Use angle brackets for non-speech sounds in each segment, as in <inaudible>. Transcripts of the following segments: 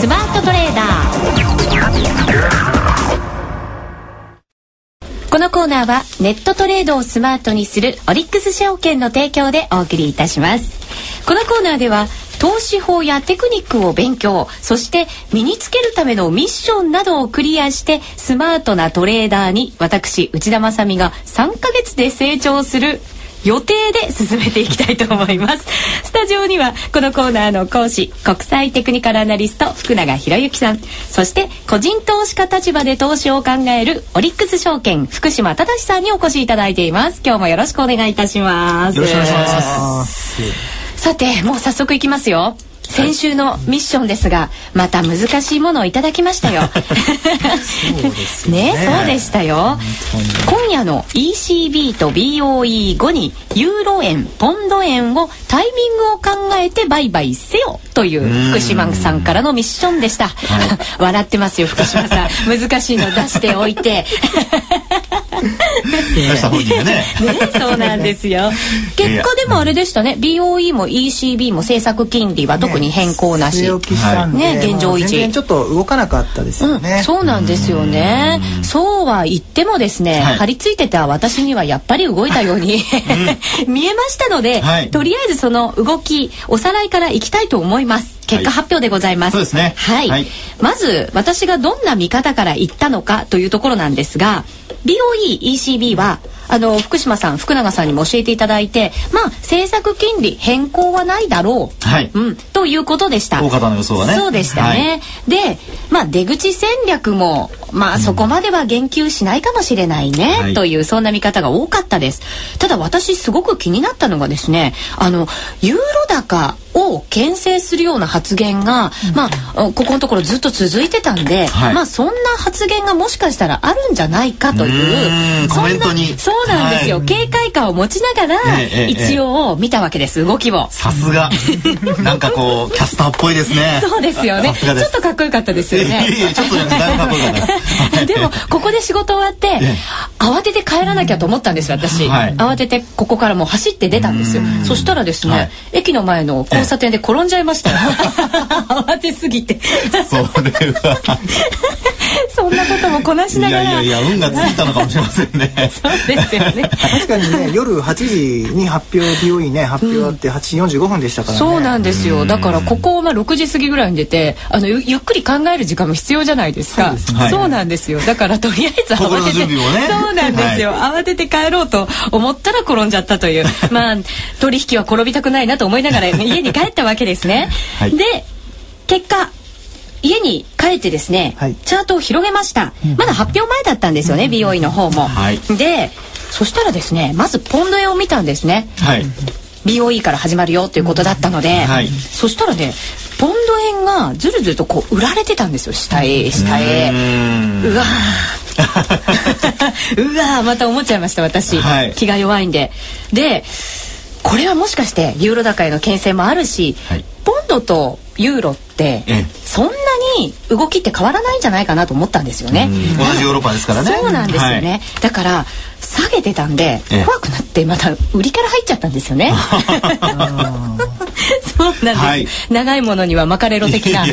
スマートトレーダーこのコーナーはネットトレードをスマートにするオリックス証券の提供でお送りいたします。このコーナーでは投資法やテクニックを勉強そして身につけるためのミッションなどをクリアしてスマートなトレーダーに私内田まさが3ヶ月で成長する予定で進めていきたいと思います。<laughs> スタジオにはこのコーナーの講師国際テクニカルアナリスト福永博之さん。そして個人投資家立場で投資を考えるオリックス証券福島忠さんにお越しいただいています。今日もよろしくお願いいたします。よろしくお願いします。さてもう早速いきますよ先週のミッションですが、また難しいものをいただきましたよ。ねねそうでしたよ。今夜の ECB と BOE 後にユーロ円、ポンド円をタイミングを考えて売買せよという福島さんからのミッションでした。<laughs> 笑ってますよ福島さん。難しいの出しておいて。ねね、そうなんですよ。<laughs> 結果でもあれでしたね。BOE も ECB も政策金利は特に変更なし。ね、現状維持。ちょっと動かなかったですよね。うん、そうなんですよね。うそうは言ってもですね、はい、張り付いてた私にはやっぱり動いたように <laughs> 見えましたので、はい、とりあえずその動き、おさらいからいきたいと思います。結果発表でございます。そうですね。はい。はい、まず私がどんな見方から言ったのかというところなんですが、BOE、ECB はあの福島さん福永さんにも教えていただいてまあ政策金利変更はないだろう、はい。うん、ということでした。大方の予想はね。そうでしたね、はい、でまあ出口戦略もまあそこまでは言及しないかもしれないね、うん、というそんな見方が多かったです。ただ私すごく気になったのがですねあのユーロ高を牽制するような発言が、うん、まあここのところずっと続いてたんで、はい、まあそんな発言がもしかしたらあるんじゃないかというコメントにそうなんですよ、はい、警戒感を持ちながら、一応見たわけです。動きを。さすが。なんかこうキャスターっぽいですね。そうですよね。ちょっとかっこよかったですよね。ちょっとだいぶかっこよかったでもここで仕事終わって慌てて帰らなきゃと思ったんです私、はい、慌ててここからもう走って出たんですよ。そしたらですね、駅の前の交差点で転んじゃいましたよ。慌てすぎて。それは。<laughs> そんなこともこなしながら。いやいや運がついたのかもしれませんね。<laughs> そうですよね。確かにね <laughs> 夜8時に発表 DOE ね発表あって8時45分でしたからね、そうなんですよ。だからここまあ6時過ぎぐらいに出てあのゆっくり考える時間も必要じゃないですか。そうなんですよ。だからとりあえず慌てて、ね、そうなんですよ、はい、慌てて帰ろうと思ったら転んじゃったという。まあ取引は転びたくないなと思いながら <laughs> 家に帰ったわけですね、はい、で結果家に帰ってですね、はい、チャートを広げました、うん、まだ発表前だったんですよね、うん、美容院の方も、はい、でそしたらですねまずポンド円を見たんですね、はい、BOE から始まるよということだったので、はい、そしたらねポンド円がずるずるとこう売られてたんですよ下へ下へうわ <laughs> うわまた思っちゃいました私、はい、気が弱いんで。でこれはもしかしてユーロ高への牽制もあるし、はい、ポンドとユーロってそんなに動きって変わらないんじゃないかなと思ったんですよね。同じヨーロッパですからね。そうなんですよね。はい、だから下げてたんで怖くなってまた売りから入っちゃったんですよね。<laughs> <laughs> そうなんです、はい、長いものには巻かれろ的な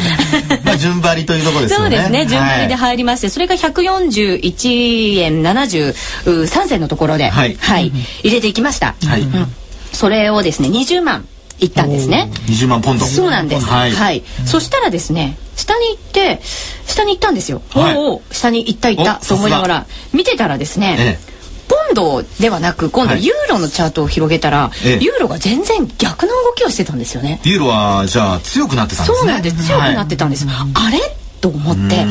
まあ順張りというところですね。そうですね。順張りで入りまして、それが141円73銭のところで、はい、はい、入れていきました。はい。うんそれをですね20万いったんですね。20万ポンド。そうなんです。はい。はい、そしたらですね、下に行って下に行ったんですよ。はい、おお、下に行った行ったと思いながら見てたらですね。ええポンドではなく今度ユーロのチャートを広げたら、はい、ユーロが全然逆の動きをしてたんですよね。ユーロはじゃあ強くなってたんですね。そうなんです。強くなってたんです。はい、あれ？と思って。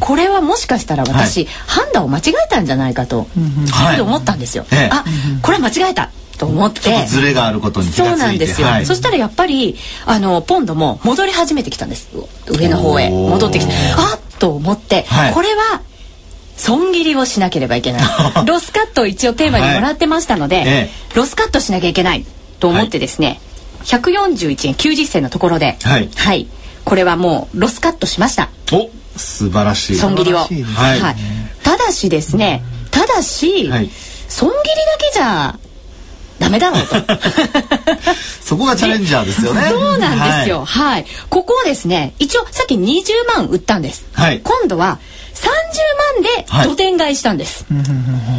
これはもしかしたら私、はい、判断を間違えたんじゃないかと、はい、思ったんですよ。ええ、あこれは間違えた。と思って。ズレがあることにそうなんですよ、はい、そしたらやっぱりあのポンドも戻り始めてきたんです。上の方へ戻ってきて。あっと思って、はい、これは損切りをしなければいけない。<laughs> ロスカットを一応テーマにもらってましたので、はい、ロスカットしなきゃいけないと思ってですね、はい、141円90銭のところで、はい、はい、これはもうロスカットしました。お素晴らしい。損切りを、はい、はい、ただしですねただし、損切りだけじゃダメだろうと。<laughs> そこがチャレンジャーですよね。そうなんですよ、はい、はい、ここをですね一応さっき20万売ったんです、はい、今度は30万で土天買いしたんです。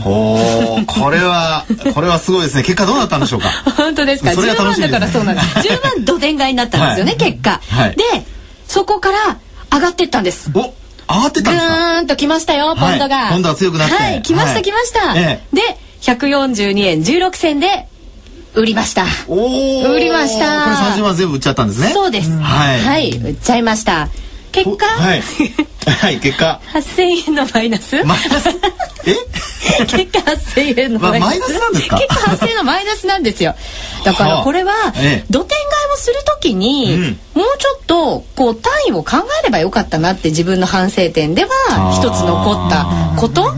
ほ、はい、これはこれはすごいですね。結果どうなったんでしょうか？本当ですか？それが楽しみ、ね、10万だからそうなんです。<laughs> 10万土天買いになったんですよね、はい、結果、はい。でそこから上がってったんです。お上がってたんですか？ぐーんときましたよポンドが。ポンドが強くなって。はい来ました来ました。ええ、で142円16銭で売りました。売りました。これ30万全部売っちゃったんですね。そうです。はい、はい、売っちゃいました。結果？はい、<laughs> はい、結果。8000円のマイナス？マイナスえ？結果8000円のマイナス、ま、マイナスなんですか？結果8000円のマイナスなんですよ。だからこれは、ええ、土天買いをするときに、うん、もうちょっとこう単位を考えればよかったなって自分の反省点では一つ残ったこと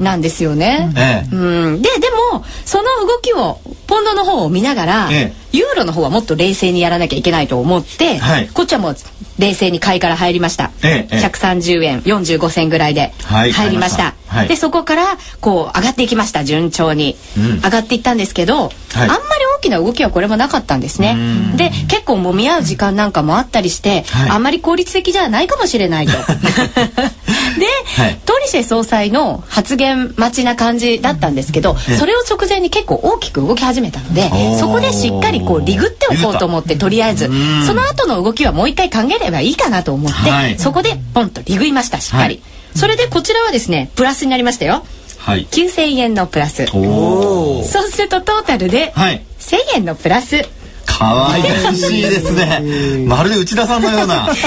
なんですよね、はい、うん、ででもその動きをポンドの方を見ながら、ええ、ユーロの方はもっと冷静にやらなきゃいけないと思って、はい、こっちはもう冷静に買いから入りました、ええ、130円45銭ぐらいで入りました、はい、でそこからこう上がっていきました順調に、うん、上がっていったんですけど、はい、あんまり大きな動きはこれもなかったんですね。で結構もみ合う時間なんかもあったりして、あんまり効率的じゃないかもしれないと。<laughs> で、トリシェ総裁の発言待ちな感じだったんですけど、それを直前に結構大きく動き始めたのでそこでしっかりこうリグっておこうと思ってとりあえずその後の動きはもう一回考えればいいかなと思って、はい、そこでポンとリグいましたしっかり、はい、それでこちらはですねプラスになりましたよ。はい、9000円のプラス。そうするとトータルで1000円のプラス、かわいらしいですねまるで内田さんのような <laughs>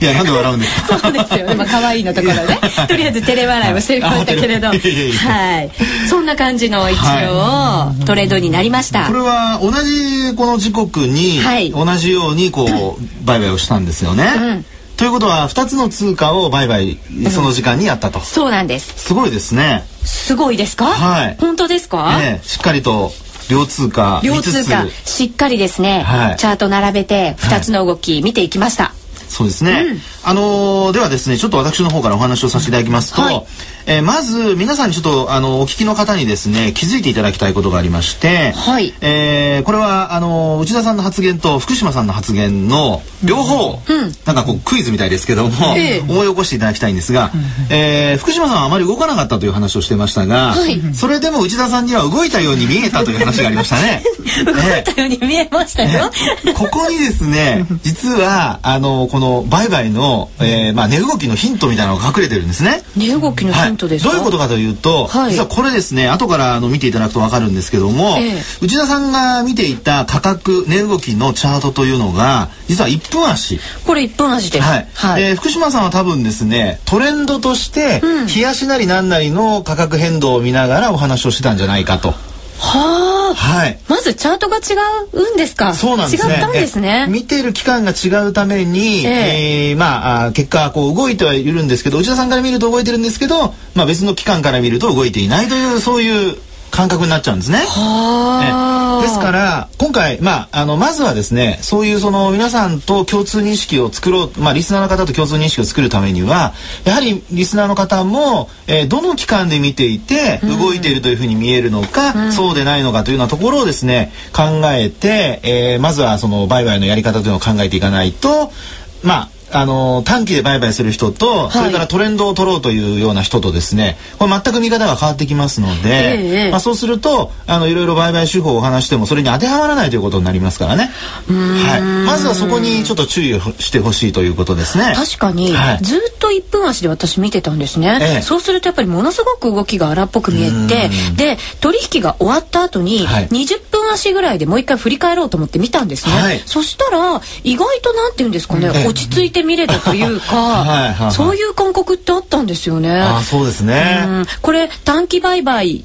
いやなんで笑うんですか？そうですよね。まあ可愛いのところね。とりあえず照れ笑いをしてましたけれど、はい。そんな感じの一応、トレードになりました。これは同じこの時刻に、同じようにこう <laughs> 売買をしたんですよね。うんということは2つの通貨を売買その時間にやったと、うん、そうなんです。すごいですね。すごいですか？はい。本当ですか、ね、しっかりと両通貨両通貨しっかりですね、はい、チャート並べて2つの動き見ていきました、はいそうですね、うん、あのー、ではですねちょっと私の方からお話をさせていただきますと、はい、えー、まず皆さんにちょっとあのお聞きの方にですね気づいていただきたいことがありまして、はい、えー、これはあの内田さんの発言と福島さんの発言の両方、うん、なんかこうクイズみたいですけども、えー、思い起こしていただきたいんですが、えー、福島さんはあまり動かなかったという話をしてましたが、はい、それでも内田さんには動いたように見えたという話がありましたね。<laughs> 動いたように見えましたよ。ここにですね <laughs> 実はあのこの売買の、えー、まあ値動きのヒントみたいなのが隠れてるんですね。値動きのヒントです、はい、どういうことかというと、はい、実はこれですね後からあの見ていただくとわかるんですけども、えー、内田さんが見ていた価格値動きのチャートというのが実は1分足。これ1分足です。はい。はい、えー、福島さんは多分ですねトレンドとして、うん、冷やしなりなんなりの価格変動を見ながらお話をしてたんじゃないかと。はあ、はい。まずチャートが違うんですか？そうなんですね。違ったんですね。見ている期間が違うために、えー、えー、まあ結果こう動いてはいるんですけど、内田さんから見ると動いてるんですけど、まあ別の期間から見ると動いていないというそういう感覚になっちゃうんですね。ですから今回、まあ、あのまずはですねそういうその皆さんと共通認識を作ろう、まあ、リスナーの方と共通認識を作るためにはやはりリスナーの方も、えー、どの期間で見ていて動いているというふうに見えるのか、うん、そうでないのかというようなところをですね考えて、えー、まずはその売買のやり方というのを考えていかないとまああの短期で売買する人と、はい、それからトレンドを取ろうというような人とですねこれ全く見方が変わってきますので、えー、まあ、そうするとあのいろいろ売買手法をお話してもそれに当てはまらないということになりますからね、はい、まずはそこにちょっと注意をしてほしいということですね。確かに、はい、ずっと1分足で私見てたんですね、えー、そうするとやっぱりものすごく動きが荒っぽく見えてで取引が終わった後に20分足ぐらいでもう一回振り返ろうと思って見たんですね、はい、そしたら意外となんて言うんですかね、落ち着いて見れたというか <laughs> はいはい、はい、そういう感覚ってあったんですよね。あそうですね、これ短期売買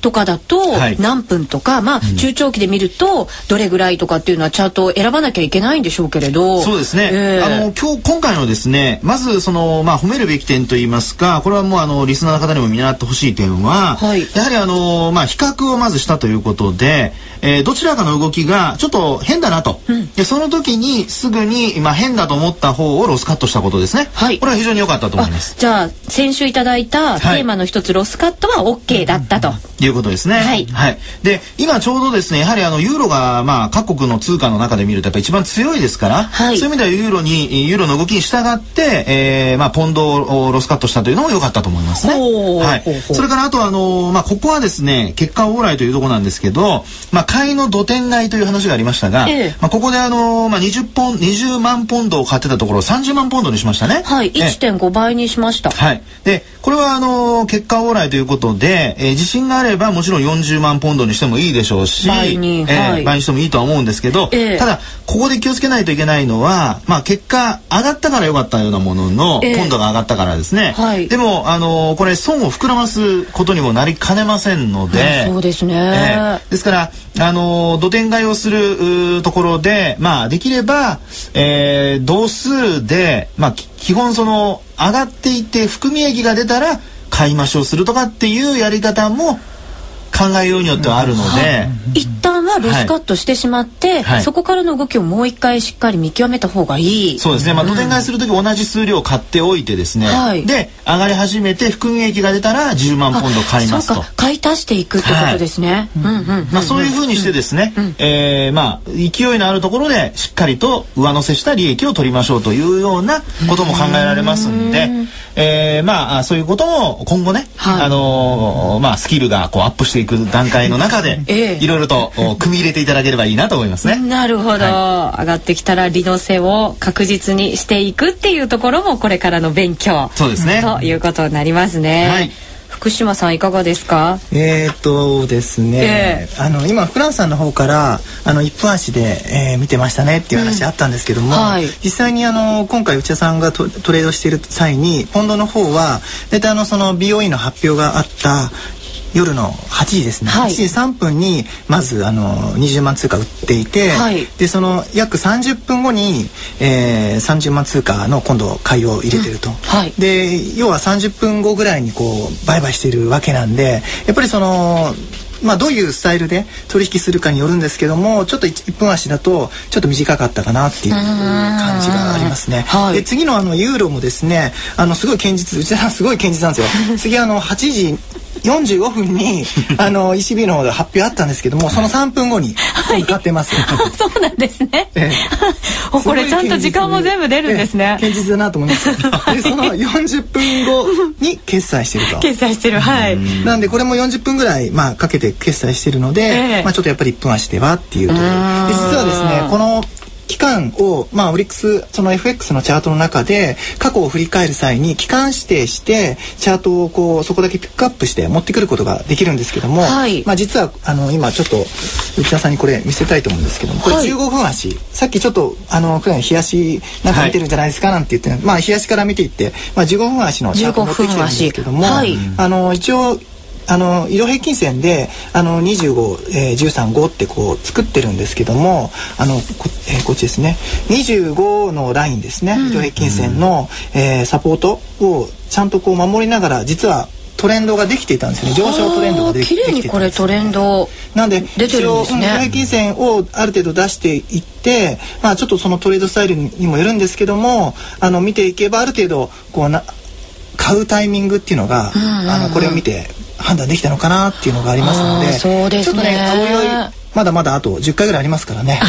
とかだと何分とか、はい、まあ中長期で見るとどれぐらいとかっていうのはチャートを選ばなきゃいけないんでしょうけれど。そうですね、えー、あの今日今回のですねまずその、まあ、褒めるべき点といいますかこれはもうあのリスナーの方にも見習ってほしい点は、はい、やはりあの、まあ、比較をまずしたということで、えー、どちらかの動きがちょっと変だなと、うん、でその時にすぐに、まあ、変だと思った方をロスカットしたことですね、はい、これは非常に良かったと思います。じゃあ先週いただいたテーマの一つ、はい、ロスカットは OK だったと、いういうことですね。はい。はい。で、今ちょうどですね、やはりあの、ユーロが、まあ、各国の通貨の中で見ると、やっぱ一番強いですから、はい、そういう意味ではユーロに、ユーロの動きに従って、えー、まあ、ポンドをロスカットしたというのも良かったと思いますね。はい。それから、あとあの、まあ、ここはですね、結果往来というところなんですけど、まあ、買いの土天買いという話がありましたが、えー、まあ、ここであの、まあ、20ポン、20万ポンドを買ってたところ、30万ポンドにしましたね。はい。1.5倍にしました。はい。で、これはあの、結果往来ということで、えー、自信があればもちろん40万ポンドにしてもいいでしょうし、倍に、えー、はい、倍にしてもいいとは思うんですけど、えー、ただここで気をつけないといけないのは、まあ結果上がったから良かったようなものの、えー、ポンドが上がったからですね。はい、でもあのこれ損を膨らますことにもなりかねませんので、そうですね。えー、ですからあの土天買いをするところで、まあできれば、えー、同数でまあ基本その上がっていって含み益が出たら買い増しをするとかっていうやり方も考えようによってはあるので、一旦はロスカットしてしまって、はい、そこからの動きをもう一回しっかり見極めた方がいい。そうですね。まあ土天買いする時同じ数量買っておいてですね、はい、で上がり始めて含み益が出たら10万ポンド買いますと。買い足していくってことですね、まあそういうふうにしてですね、うん、えー、まあ勢いのあるところでしっかりと上乗せした利益を取りましょうというようなことも考えられますんで、えー、まあそういうことも今後ね、はい、あのー、まあスキルがこうアップしていく段階の中で、えいろいろと組み入れていただければいいなと思いますね。なるほど、はい、上がってきたら利のせを確実にしていくっていうところもこれからの勉強。そうですね。ということになりますね。はい。福島さんいかがですか？えー、っとですね、えー、あの今フランスさんの方からあの一分足で、えー、見てましたねっていう話あったんですけども、うんはい、実際にあの今回内田さんがトトレードしている際にポンドの方は大体あのその BOE の発表があった夜の8時ですね、はい、8時3分にまずあの20万通貨売っていて、はい、でその約30分後に、えー、30万通貨の今度買いを入れてると、うん。はい、で要は30分後ぐらいにこう売買しているわけなんでやっぱりそのまあ、どういうスタイルで取引するかによるんですけどもちょっと 1, 分足だとちょっと短かったかなっていう感じがありますね。はい、で次のあのユーロもですねあのすごい堅実内田さんすごい堅実なんですよ。<laughs> 次あの8時45分に <laughs> あの ECB の方で発表あったんですけどもその3分後に向かってます、はい、そうなんですね、ええ、<laughs> これちゃんと時間も全部出るんですね、ええ、堅実だなと思います。でその40分後に決済してると。<laughs> 決済してる。はい。なんでこれも40分ぐらい、まあ、かけて決済してるので、まあ、ちょっとやっぱり1分足ではっていうところ。で実はですねこの期間を、まあ、オリックスその FX のチャートの中で過去を振り返る際に期間指定してチャートをこうそこだけピックアップして持ってくることができるんですけども、はい、まあ、実はあの今ちょっと内田さんにこれ見せたいと思うんですけどもこれ15分足、はい、さっきちょっとあの普段日足なんか見てるんじゃないですかなんて言って、まあ日足から見ていって、まあ、15分足のチャートを持ってきてるんですけども、はい、あの一応あの移動平均線であの25、えー、135ってこう作ってるんですけどもあのこ,、えー、こっちですね。25のラインですね、うん、移動平均線の、えー、サポートをちゃんとこう守りながら実はトレンドができていたんですね。上昇トレンドができていこれトレンドなんで出てるんですね。平均線をある程度出していってまあちょっとそのトレードスタイルにもよるんですけどもあの見ていけばある程度こうな買うタイミングっていうのが、うんうんうん、あのこれを見て判断できたのかなっていうのがありますのでそうです、ね、ちょっとねおいおいまだまだあと10回ぐらいありますからね。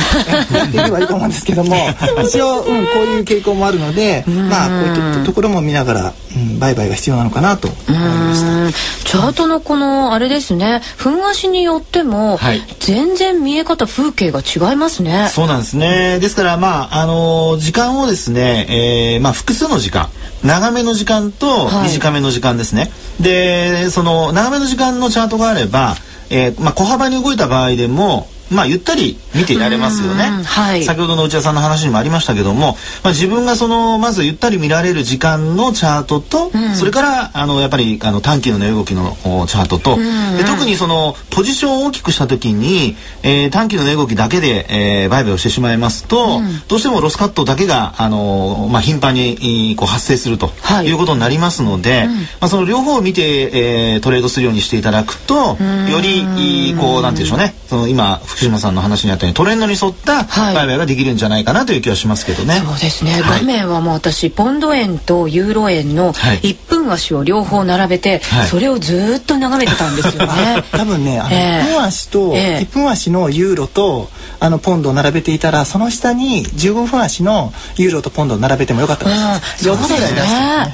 やっていけばいいと思うんですけども。一応、うん、こういう傾向もあるのでまあこういったところも見ながら、うん、売買が必要なのかなと思いました。チャートのこのあれですね。分足によっても、はい、全然見え方風景が違いますね。そうなんですね。ですからまああの時間をですね、えー、まあ複数の時間。長めの時間と短めの時間ですね、はい、でその長めの時間のチャートがあればえー、まあ、小幅に動いた場合でもまあ、ゆったり見ていられますよね、はい、先ほどの内田さんの話にもありましたけども、まあ、自分がそのまずゆったり見られる時間のチャートと、うん、それからあのやっぱりあの短期の値動きのチャートと、うん。うん、で特にそのポジションを大きくした時に、えー、短期の値動きだけで、えー、売買をしてしまいますと、うん、どうしてもロスカットだけがあの、まあ、頻繁にこう発生すると、はい、いうことになりますので、うん、まあ、その両方を見て、えー、トレードするようにしていただくと、よりこうなんていうんでしょうね。その今福福島さんの話にあったようにトレンドに沿った売買ができるんじゃないかなという気はしますけどね。そうですね、画面はもう私ポンド円とユーロ円の1分足を両方並べて、それをずっと眺めてたんですよね。<laughs> 多分ねあの、1分足と、1分足のユーロとあのポンドを並べていたらその下に15分足のユーロとポンドを並べてもよかったです。そうですね。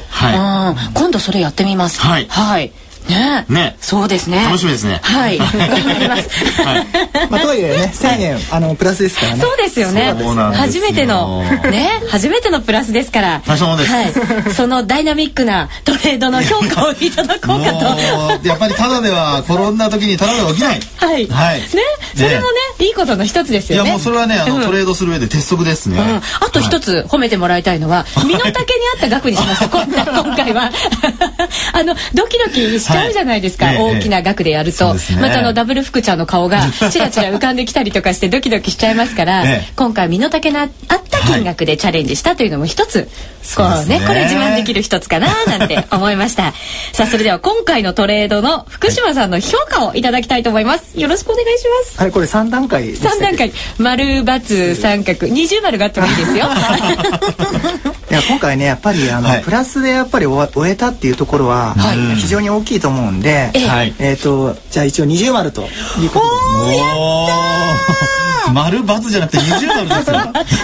はい、今度それやってみます。はい。はいね。ね。そうですね。楽しみですね。はい。<laughs> 頑張ります。はい。まあとはいえね千円あのプラスですからね。そうですよね。初めてのね初めてのプラスですから。はい。そのダイナミックなトレードの評価をいただこうかと。やっぱりただでは転んだ時にただでは起きない。はい。はい。ね。それもねいいことの一つですよね。いやもうそれはねあのトレードする上で鉄則ですね。あと一つ褒めてもらいたいのは <laughs> 身の丈に合った額にしました <laughs> 今回は。<laughs> あのドキドキしちゃうじゃないですか、大きな額でやると、またあのダブル福ちゃんの顔がちらちら浮かんできたりとかしてドキドキしちゃいますから、今回身の丈のあった金額でチャレンジしたというのも一つ、こうねこれ自慢できる一つかななんて思いました。さあそれでは今回のトレードの福島さんの評価をいただきたいと思います。よろしくお願いします。はいこれ三段階三段階。丸×三角。二重丸があってもいいですよ。<laughs> いや今回ねやっぱりあの、はい、プラスでやっぱり終えたっていうところは、はい、非常に大きいと思うんで、はい、えっ、ー、とじゃあ一応二重丸ということで。お丸×じゃなくて二重丸ですよ。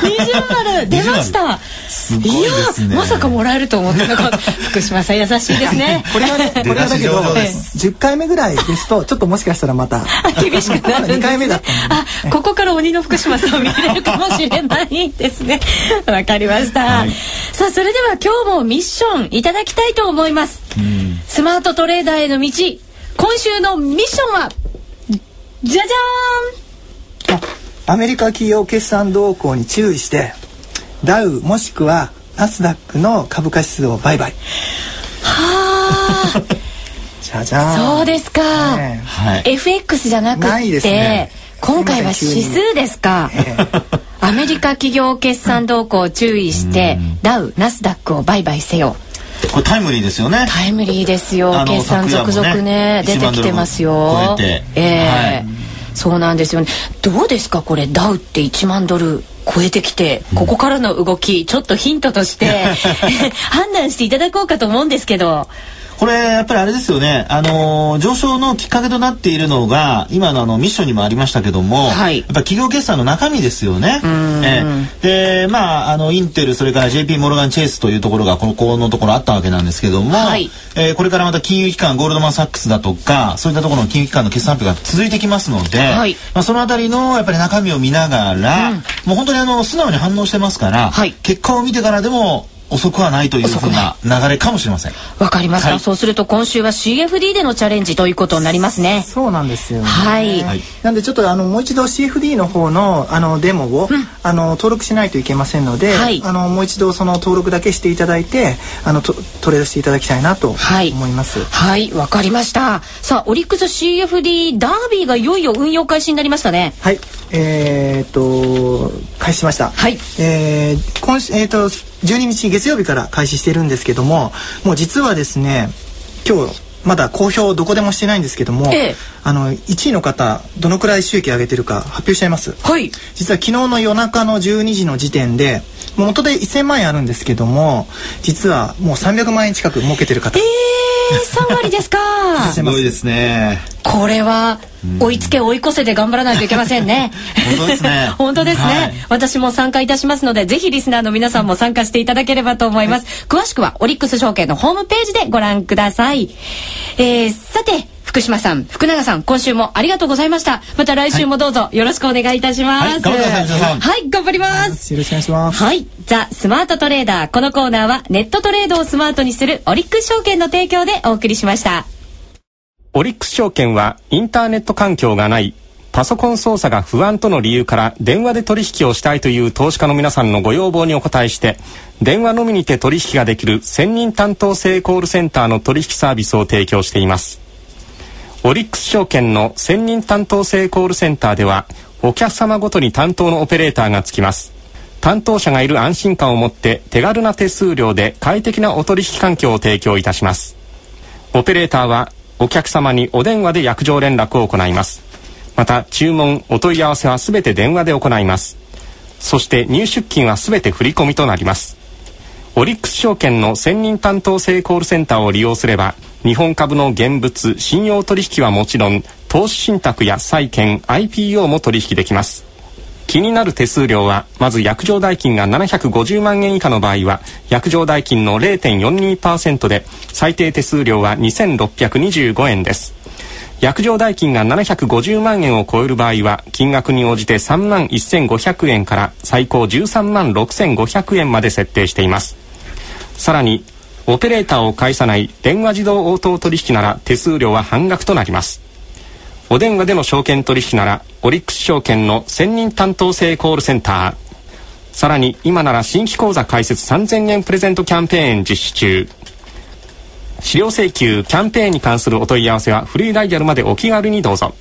二重丸出ました。すごいですね。まさかもらえると思ってなかった。福島さん優しいですね。<laughs> これはね、これはだけど十回目ぐらいですとちょっともしかしたらまた <laughs> 厳しくなる二回目だったあ、ここから鬼の福島さんを見れるかもしれないですね。<laughs> わかりました。さあそれでは今日もミッションいただきたいと思います。スマートトレーダーへの道。今週のミッションはじゃじゃーん。アメリカ企業決算動向に注意してダウもしくはナスダックの株価指数を売買はあ <laughs> じゃじゃそうですか、ねはい、FX じゃなくて、ね、今回は指数ですか、えー、アメリカ企業決算動向を注意してダウナスダックを売買せよ。これタイムリーですよね。タイムリーですよ。決算続々ね出てきてますよ。ええーはい。そうなんですよね。どうですかこれダウって1万ドル超えてきて。ここからの動きちょっとヒントとして <laughs> 判断していただこうかと思うんですけどこれやっぱりあれですよね、あのー、上昇のきっかけとなっているのが今のあのミッションにもありましたけども、はい、やっぱ企業決算の中身ですよね。えでまああのインテルそれから JP モルガン・チェイスというところがこのこのところあったわけなんですけども、はい、えー、これからまた金融機関ゴールドマン・サックスだとかそういったところの金融機関の決算発表が続いてきますので、はい、まあ、そのあたりのやっぱり中身を見ながら、うん、もう本当にあの素直に反応してますから、はい、結果を見てからでも遅くはないというふうな流れかもしれません。わかりました、はい、そうすると今週は CFD でのチャレンジということになりますね。そうなんですよ、ね、はい、なんでちょっとあのもう一度 CFD の方のあのデモを、うん、あの登録しないといけませんので、はい、あのもう一度その登録だけしていただいてあのトトレードしていただきたいなと思います。はい。わ、はい、かりました。さあオリックス CFD ダービーがいよいよ運用開始になりましたね。はい。えー、っと開始しました。はい。えー、今えー、っと12日月曜日から開始しているんですけどももう実はですね今日まだ公表どこでもしてないんですけども、ええ、あの1位の方どのくらい収益上げてるか発表しちゃいます、はい、実は昨日の夜中の12時の時点で元で1000万円あるんですけども実はもう300万円近く儲けてる方。えー、3割ですか。<laughs> すごいですね。これは追いつけ追い越せで頑張らないといけませんね。本当ですね。<laughs> 本当ですね、はい、私も参加いたしますので、ぜひリスナーの皆さんも参加していただければと思います。はい、詳しくはオリックス証券のホームページでご覧ください。えー、さて、福島さん、福永さん、今週もありがとうございました。また来週もどうぞよろしくお願いいたします。はい、頑はい、頑張ります。よろしくお願いします。はい、ザ・スマートトレーダー。このコーナーはネットトレードをスマートにするオリックス証券の提供でお送りしました。オリックス証券はインターネット環境がないパソコン操作が不安との理由から電話で取引をしたいという投資家の皆さんのご要望にお答えして電話のみにて取引ができる専任担当制コールセンターの取引サービスを提供しています。オリックス証券の専任担当制コールセンターではお客様ごとに担当のオペレーターがつきます。担当者がいる安心感を持って手軽な手数料で快適なお取引環境を提供いたします。オペレーターはお客様にお電話で約定連絡を行います。また注文お問い合わせはすべて電話で行います。そして入出金はすべて振り込みとなります。オリックス証券の専任担当制コールセンターを利用すれば日本株の現物信用取引はもちろん投資信託や債券 IPO も取引できます。気になる手数料はまず約定代金が750万円以下の場合は約定代金の0.42%で最低手数料は2625円です。約定代金が750万円を超える場合は金額に応じて3万1500円から最高13万6500円まで設定しています。さらにオペレーターを介さない電話自動応答取引なら手数料は半額となります。お電話での証券取引ならオリックス証券の専任担当制コールセンター。さらに今なら新規口座開設3000円プレゼントキャンペーン実施中。資料請求キャンペーンに関するお問い合わせはフリーダイヤルまでお気軽にどうぞ。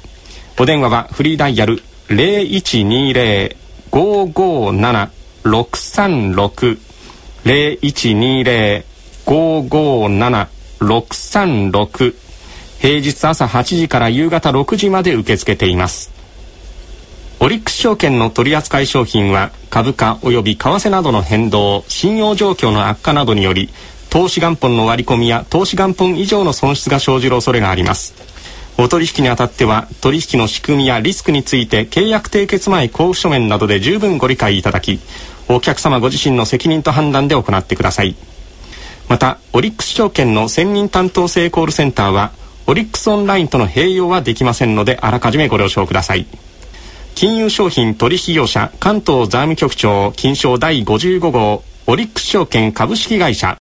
お電話はフリーダイヤル0120-557-636 0120-557-636平日朝8時から夕方6時まで受け付けています。オリックス証券の取扱い商品は株価及び為替などの変動信用状況の悪化などにより投資元本の割り込みや投資元本以上の損失が生じる恐れがあります。お取引にあたっては取引の仕組みやリスクについて契約締結前交付書面などで十分ご理解いただきお客様ご自身の責任と判断で行ってください。またオリックス証券の専任担当制コールセンターはオリックスオンラインとの併用はできませんのであらかじめご了承ください。金融商品取引業者関東財務局長金賞第55号オリックス証券株式会社。